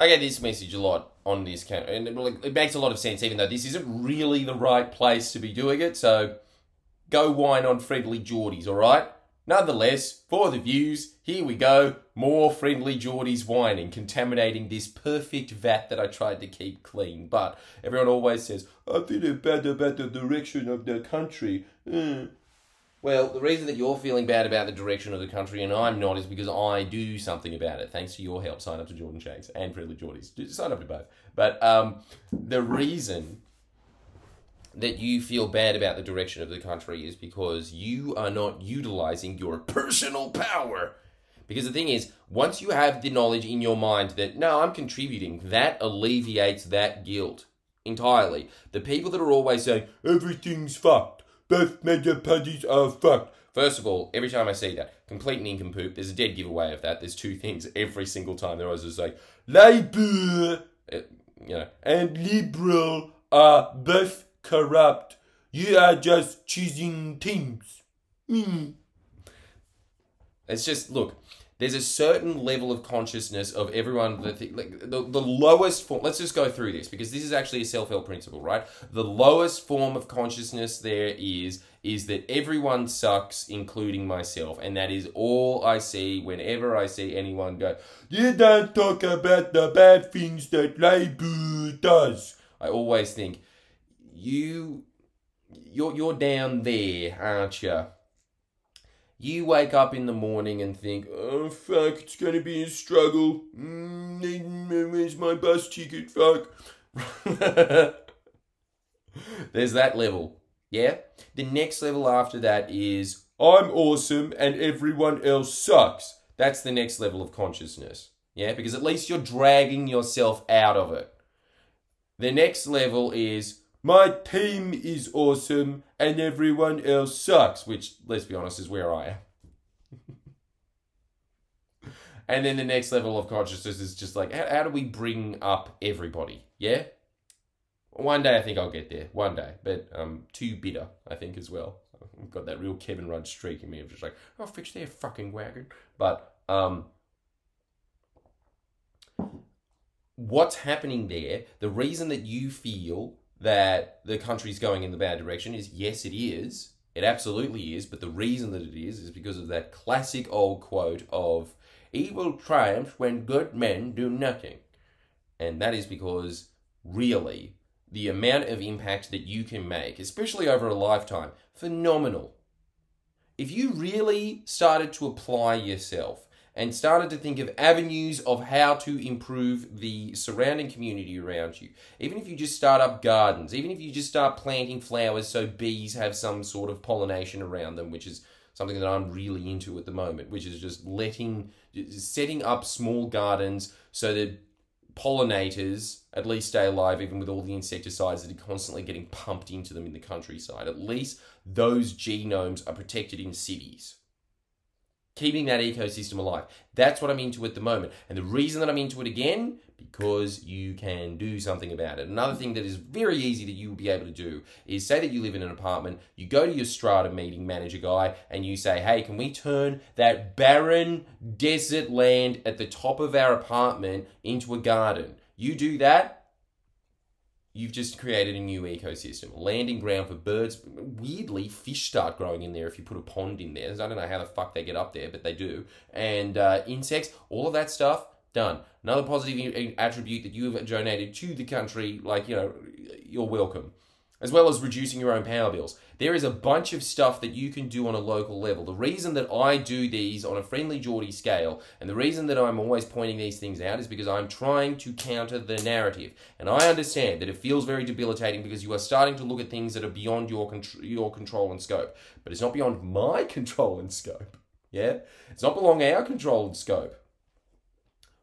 I get this message a lot on this camp, and it, it makes a lot of sense, even though this isn't really the right place to be doing it. So go whine on friendlyjordies, all right? Nonetheless, for the views, here we go. More friendlyjordies whining, contaminating this perfect vat that I tried to keep clean. But everyone always says, I feel bad about the direction of the country. Uh. Well, the reason that you're feeling bad about the direction of the country and I'm not is because I do something about it. Thanks to your help, sign up to Jordan Shanks and FriendlyJordies. Sign up to both. But um, the reason that you feel bad about the direction of the country is because you are not utilizing your personal power. Because the thing is, once you have the knowledge in your mind that, no, I'm contributing, that alleviates that guilt entirely. The people that are always saying, everything's fucked, both major parties are fucked. First of all, every time I see that, complete nincompoop, there's a dead giveaway of that. There's two things every single time. They're always just like, Labour, uh, you know, and Liberal are both corrupt. You are just choosing teams. Hmm. It's just look. There's a certain level of consciousness of everyone that th- like the, the lowest form. Let's just go through this because this is actually a self help principle, right? The lowest form of consciousness there is is that everyone sucks, including myself, and that is all I see whenever I see anyone go. You don't talk about the bad things that Labour does. I always think you you're you're down there, aren't you? You wake up in the morning and think, oh fuck, it's gonna be a struggle. Mm, where's my bus ticket? Fuck. There's that level, yeah? The next level after that is, I'm awesome and everyone else sucks. That's the next level of consciousness, yeah? Because at least you're dragging yourself out of it. The next level is, my team is awesome and everyone else sucks, which, let's be honest, is where I am. and then the next level of consciousness is just like, how, how do we bring up everybody? Yeah? One day I think I'll get there. One day. But um, too bitter, I think, as well. I've got that real Kevin Rudd streak in me of just like, I'll fix their fucking wagon. But um, what's happening there, the reason that you feel that the country's going in the bad direction is yes, it is. It absolutely is. But the reason that it is is because of that classic old quote of evil triumphs when good men do nothing. And that is because, really, the amount of impact that you can make, especially over a lifetime, phenomenal. If you really started to apply yourself and started to think of avenues of how to improve the surrounding community around you. Even if you just start up gardens, even if you just start planting flowers so bees have some sort of pollination around them, which is something that I'm really into at the moment, which is just letting, setting up small gardens so that pollinators at least stay alive, even with all the insecticides that are constantly getting pumped into them in the countryside. At least those genomes are protected in cities keeping that ecosystem alive. That's what I'm into at the moment. And the reason that I'm into it again, because you can do something about it. Another thing that is very easy that you will be able to do is say that you live in an apartment, you go to your strata meeting manager guy, and you say, hey, can we turn that barren desert land at the top of our apartment into a garden? You do that, you've just created a new ecosystem, landing ground for birds. Weirdly, fish start growing in there if you put a pond in there. I don't know how the fuck they get up there, but they do. And uh, insects, all of that stuff, done. Another positive attribute that you have donated to the country, like, you know, you're welcome. As well as reducing your own power bills. There is a bunch of stuff that you can do on a local level. The reason that I do these on a friendly Geordie scale, and the reason that I'm always pointing these things out is because I'm trying to counter the narrative. And I understand that it feels very debilitating because you are starting to look at things that are beyond your, contr- your control and scope. But it's not beyond my control and scope. Yeah? It's not belong our control and scope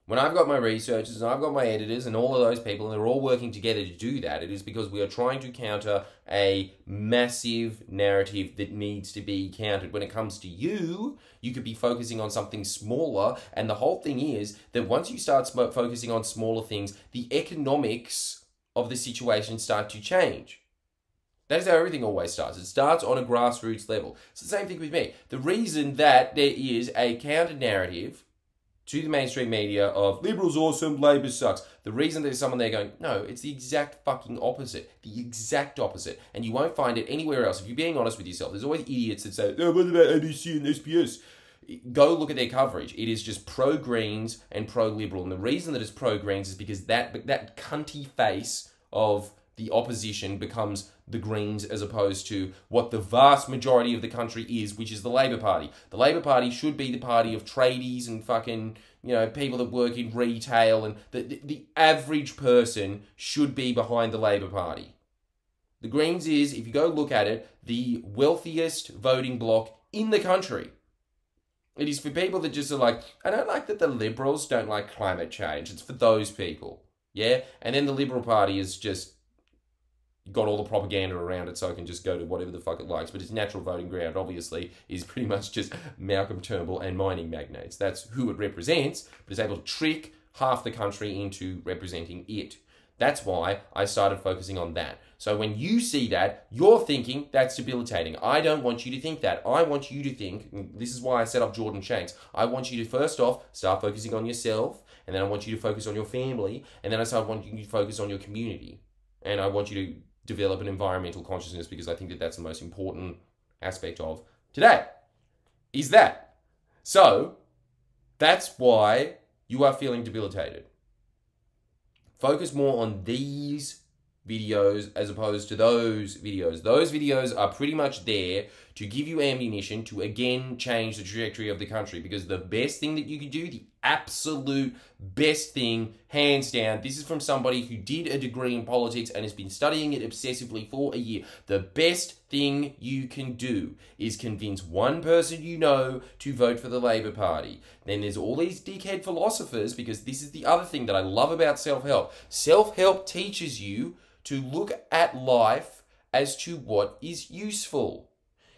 when I've got my researchers and I've got my editors and all of those people, and they're all working together to do that, it is because we are trying to counter a massive narrative that needs to be countered. When it comes to you, you could be focusing on something smaller, and the whole thing is that once you start focusing on smaller things, the economics of the situation start to change. That is how everything always starts. It starts on a grassroots level. It's the same thing with me. The reason that there is a counter narrative to the mainstream media of liberals awesome, Labor sucks. The reason there's someone there going, no, it's the exact fucking opposite. The exact opposite. And you won't find it anywhere else. If you're being honest with yourself, there's always idiots that say, oh, what about ABC and SBS? Go look at their coverage. It is just pro Greens and pro Liberal. And the reason that it's pro Greens is because that that cunty face of the opposition becomes the Greens as opposed to what the vast majority of the country is, which is the Labor Party. The Labor Party should be the party of tradies and fucking, you know, people that work in retail, and the, the, the average person should be behind the Labor Party. The Greens is, if you go look at it, the wealthiest voting bloc in the country. It is for people that just are like, I don't like that the Liberals don't like climate change. It's for those people. Yeah? And then the Liberal Party is just got all the propaganda around it so it can just go to whatever the fuck it likes. But its natural voting ground, obviously, is pretty much just Malcolm Turnbull and mining magnates. That's who it represents, but it's able to trick half the country into representing it. That's why I started focusing on that. So when you see that, you're thinking that's debilitating. I don't want you to think that. I want you to think, this is why I set up Jordan Shanks. I want you to first off start focusing on yourself, and then I want you to focus on your family, and then I start wanting you to focus on your community. And I want you to develop an environmental consciousness because I think that that's the most important aspect of today. Is that. So, that's why you are feeling debilitated. Focus more on these videos as opposed to those videos. Those videos are pretty much there to give you ammunition to again change the trajectory of the country because the best thing that you can do, the absolute best thing, hands down, this is from somebody who did a degree in politics and has been studying it obsessively for a year. The best thing you can do is convince one person you know to vote for the Labour Party. Then there's all these dickhead philosophers because this is the other thing that I love about self help. Self help teaches you to look at life as to what is useful.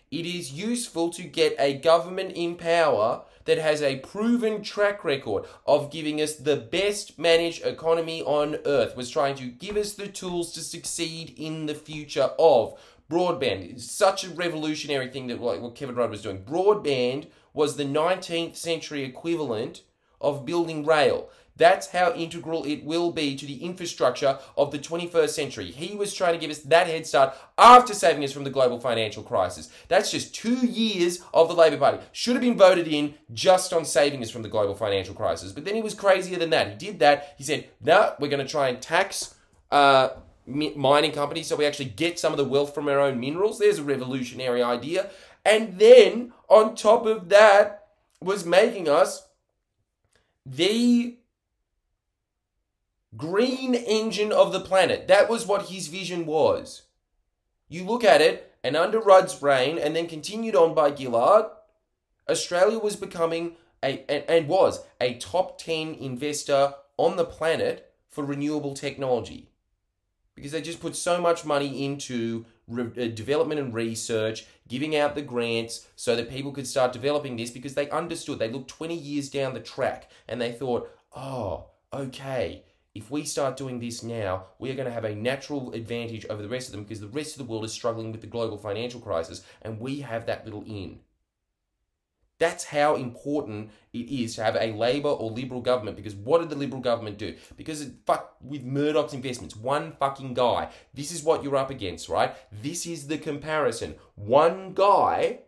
It is useful to get a government in power that has a proven track record of giving us the best managed economy on earth, was trying to give us the tools to succeed in the future of broadband. It's such a revolutionary thing that like what Kevin Rudd was doing. Broadband was the 19th century equivalent of building rail. That's how integral it will be to the infrastructure of the 21st century. He was trying to give us that head start after saving us from the global financial crisis. That's just two years of the Labour Party. Should have been voted in just on saving us from the global financial crisis. But then he was crazier than that. He did that. He said, no, we're going to try and tax. Uh, mining companies so we actually get some of the wealth from our own minerals. There's a revolutionary idea. And then on top of that was making us the green engine of the planet. That was what his vision was. You look at it, and under Rudd's reign, and then continued on by Gillard, Australia was becoming a and, and was a top 10 investor on the planet for renewable technology. Because they just put so much money into re- uh, development and research, giving out the grants so that people could start developing this because they understood. They looked 20 years down the track and they thought, oh, okay, if we start doing this now, we are going to have a natural advantage over the rest of them because the rest of the world is struggling with the global financial crisis and we have that little in. That's how important it is to have a Labour or Liberal government because what did the Liberal government do? Because it fucked with Murdoch's investments. One fucking guy. This is what you're up against, right? This is the comparison. One guy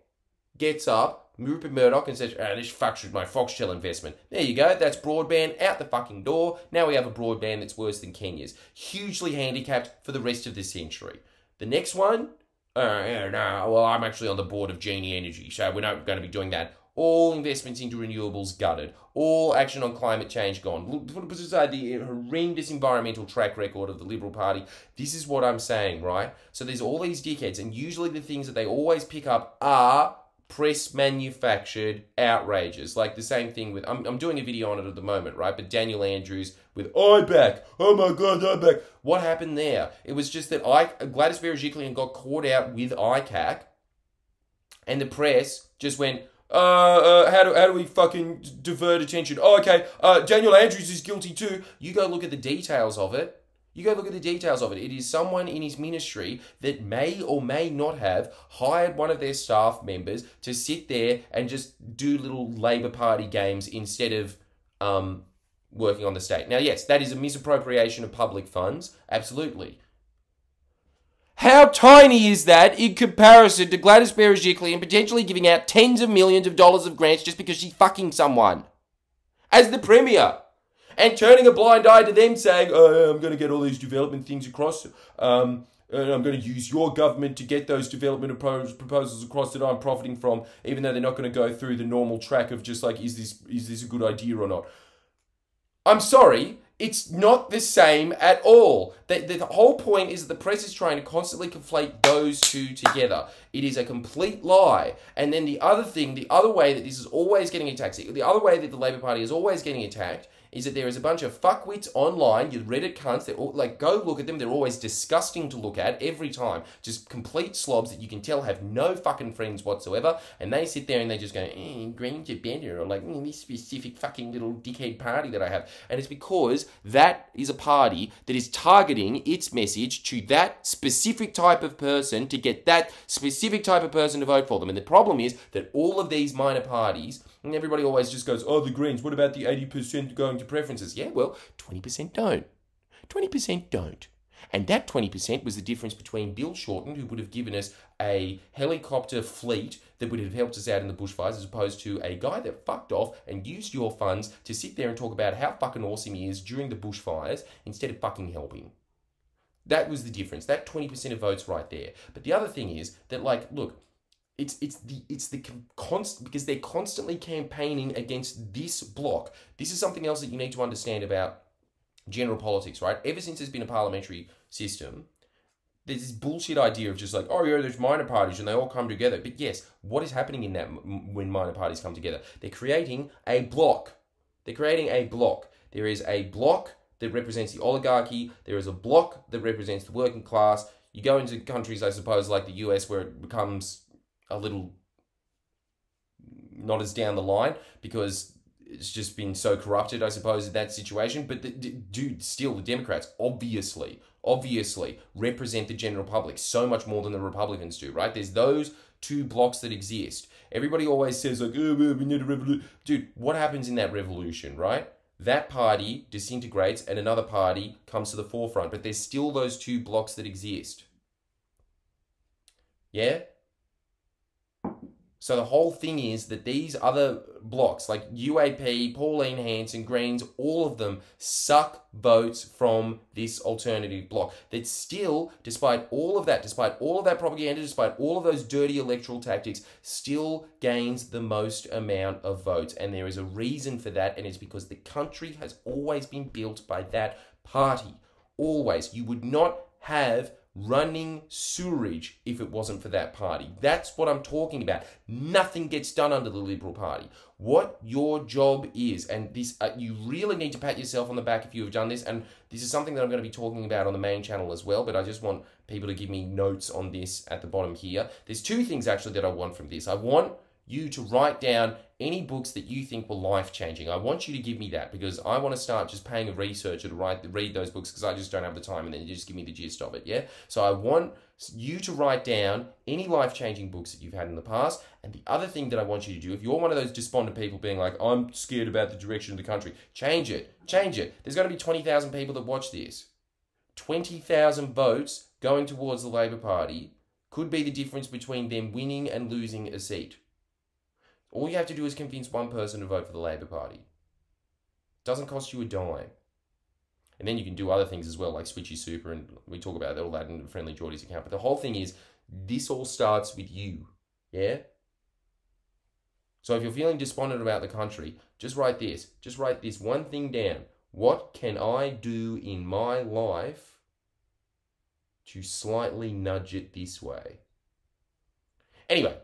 gets up Rupert Murdoch and says, oh, this fucks with my Foxtel investment. There you go. That's broadband out the fucking door. Now we have a broadband that's worse than Kenya's. Hugely handicapped for the rest of the century. The next one, uh, yeah, no, well, I'm actually on the board of Genie Energy, so we're not going to be doing that. All investments into renewables gutted. All action on climate change gone. Put aside the horrendous environmental track record of the Liberal Party. This is what I'm saying, right? So there's all these dickheads, and usually the things that they always pick up are press manufactured outrages. Like the same thing with, I'm, I'm doing a video on it at the moment, right? But Daniel Andrews with IBAC. Oh my God, IBAC. What happened there? It was just that I, Gladys Berejiklian got caught out with ICAC and the press just went, uh, uh, how do how do we fucking divert attention? Oh, okay. Uh, Daniel Andrews is guilty too. You go look at the details of it. You go look at the details of it. It is someone in his ministry that may or may not have hired one of their staff members to sit there and just do little Labour Party games instead of um, working on the state. Now, yes, that is a misappropriation of public funds, absolutely. How tiny is that in comparison to Gladys Berejiklian potentially giving out tens of millions of dollars of grants just because she's fucking someone? As the Premier. And turning a blind eye to them saying, oh, I'm going to get all these development things across. Um, and I'm going to use your government to get those development proposals across that I'm profiting from, even though they're not going to go through the normal track of just like, is this is this a good idea or not? I'm sorry, it's not the same at all. The, the, whole point is that the press is trying to constantly conflate those two together. It is a complete lie. And then the other thing, the other way that this is always getting attacked, the other way that the Labor Party is always getting attacked is that there is a bunch of fuckwits online, you Reddit cunts, they're all, like, go look at them, they're always disgusting to look at every time. Just complete slobs that you can tell have no fucking friends whatsoever, and they sit there and they just go, eh, Greens are better, or like, mm, this specific fucking little dickhead party that I have. And it's because that is a party that is targeting its message to that specific type of person to get that specific type of person to vote for them. And the problem is that all of these minor parties and everybody always just goes, oh, the Greens, what about the 80% going to preferences? Yeah, well, 20% don't. 20% don't. And that 20% was the difference between Bill Shorten, who would have given us a helicopter fleet that would have helped us out in the bushfires, as opposed to a guy that fucked off and used your funds to sit there and talk about how fucking awesome he is during the bushfires instead of fucking helping. That was the difference. That 20% of votes right there. But the other thing is that, like, look, it's it's the it's the constant because they're constantly campaigning against this block. This is something else that you need to understand about general politics, right? Ever since there's been a parliamentary system, there's this bullshit idea of just like, oh yeah, there's minor parties and they all come together. But yes, what is happening in that when minor parties come together? They're creating a block. They're creating a block. There is a block that represents the oligarchy. There is a block that represents the working class. You go into countries, I suppose, like the US, where it becomes a little not as down the line because it's just been so corrupted, I suppose, in that situation. But the, dude, still, the Democrats obviously, obviously represent the general public so much more than the Republicans do, right? There's those two blocks that exist. Everybody always says like, oh, we need a revolution. Dude, what happens in that revolution, right? That party disintegrates and another party comes to the forefront, but there's still those two blocks that exist. Yeah? So the whole thing is that these other blocks, like UAP, Pauline Hanson, Greens, all of them suck votes from this alternative block. That still, despite all of that, despite all of that propaganda, despite all of those dirty electoral tactics, still gains the most amount of votes. And there is a reason for that, and it's because the country has always been built by that party. Always. You would not have running sewerage if it wasn't for that party. That's what I'm talking about. Nothing gets done under the Liberal Party. What your job is, and this, uh, you really need to pat yourself on the back if you have done this. And this is something that I'm going to be talking about on the main channel as well. But I just want people to give me notes on this at the bottom here. There's two things actually that I want from this. I want you to write down any books that you think were life changing. I want you to give me that because I want to start just paying a researcher to write read those books because I just don't have the time and then you just give me the gist of it. Yeah. So I want you to write down any life changing books that you've had in the past. And the other thing that I want you to do, if you're one of those despondent people being like, I'm scared about the direction of the country, change it. Change it. There's going to be 20,000 people that watch this. 20,000 votes going towards the Labour Party could be the difference between them winning and losing a seat. All you have to do is convince one person to vote for the Labor Party. It doesn't cost you a dime. And then you can do other things as well, like Switchy Super, and we talk about all that in Friendly Geordie's account. But the whole thing is, this all starts with you. Yeah? So if you're feeling despondent about the country, just write this. Just write this one thing down. What can I do in my life to slightly nudge it this way? Anyway,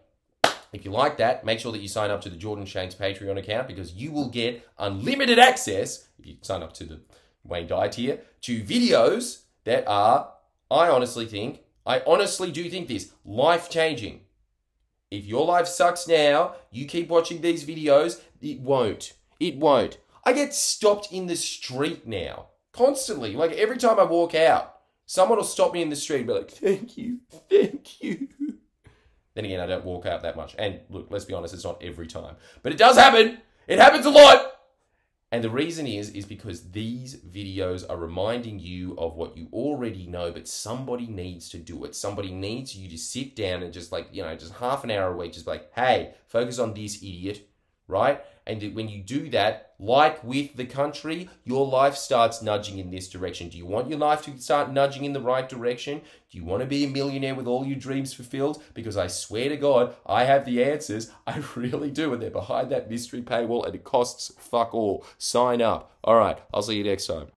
if you like that, make sure that you sign up to the Jordan Shanks Patreon account because you will get unlimited access, if you sign up to the Wayne Dyer tier, to videos that are, I honestly think, I honestly do think this, life changing. If your life sucks now, you keep watching these videos, it won't. It won't. I get stopped in the street now, constantly. Like every time I walk out, someone will stop me in the street and be like, thank you, thank you. Then again, I don't walk out that much. And look, let's be honest, it's not every time. But it does happen. It happens a lot. And the reason is is because these videos are reminding you of what you already know, but somebody needs to do it. Somebody needs you to sit down and just like, you know, just half an hour a week, just like, hey, focus on this idiot, right? And when you do that, like with the country, your life starts nudging in this direction. Do you want your life to start nudging in the right direction? Do you want to be a millionaire with all your dreams fulfilled? Because I swear to God, I have the answers. I really do. And they're behind that mystery paywall and it costs fuck all. Sign up. All right. I'll see you next time.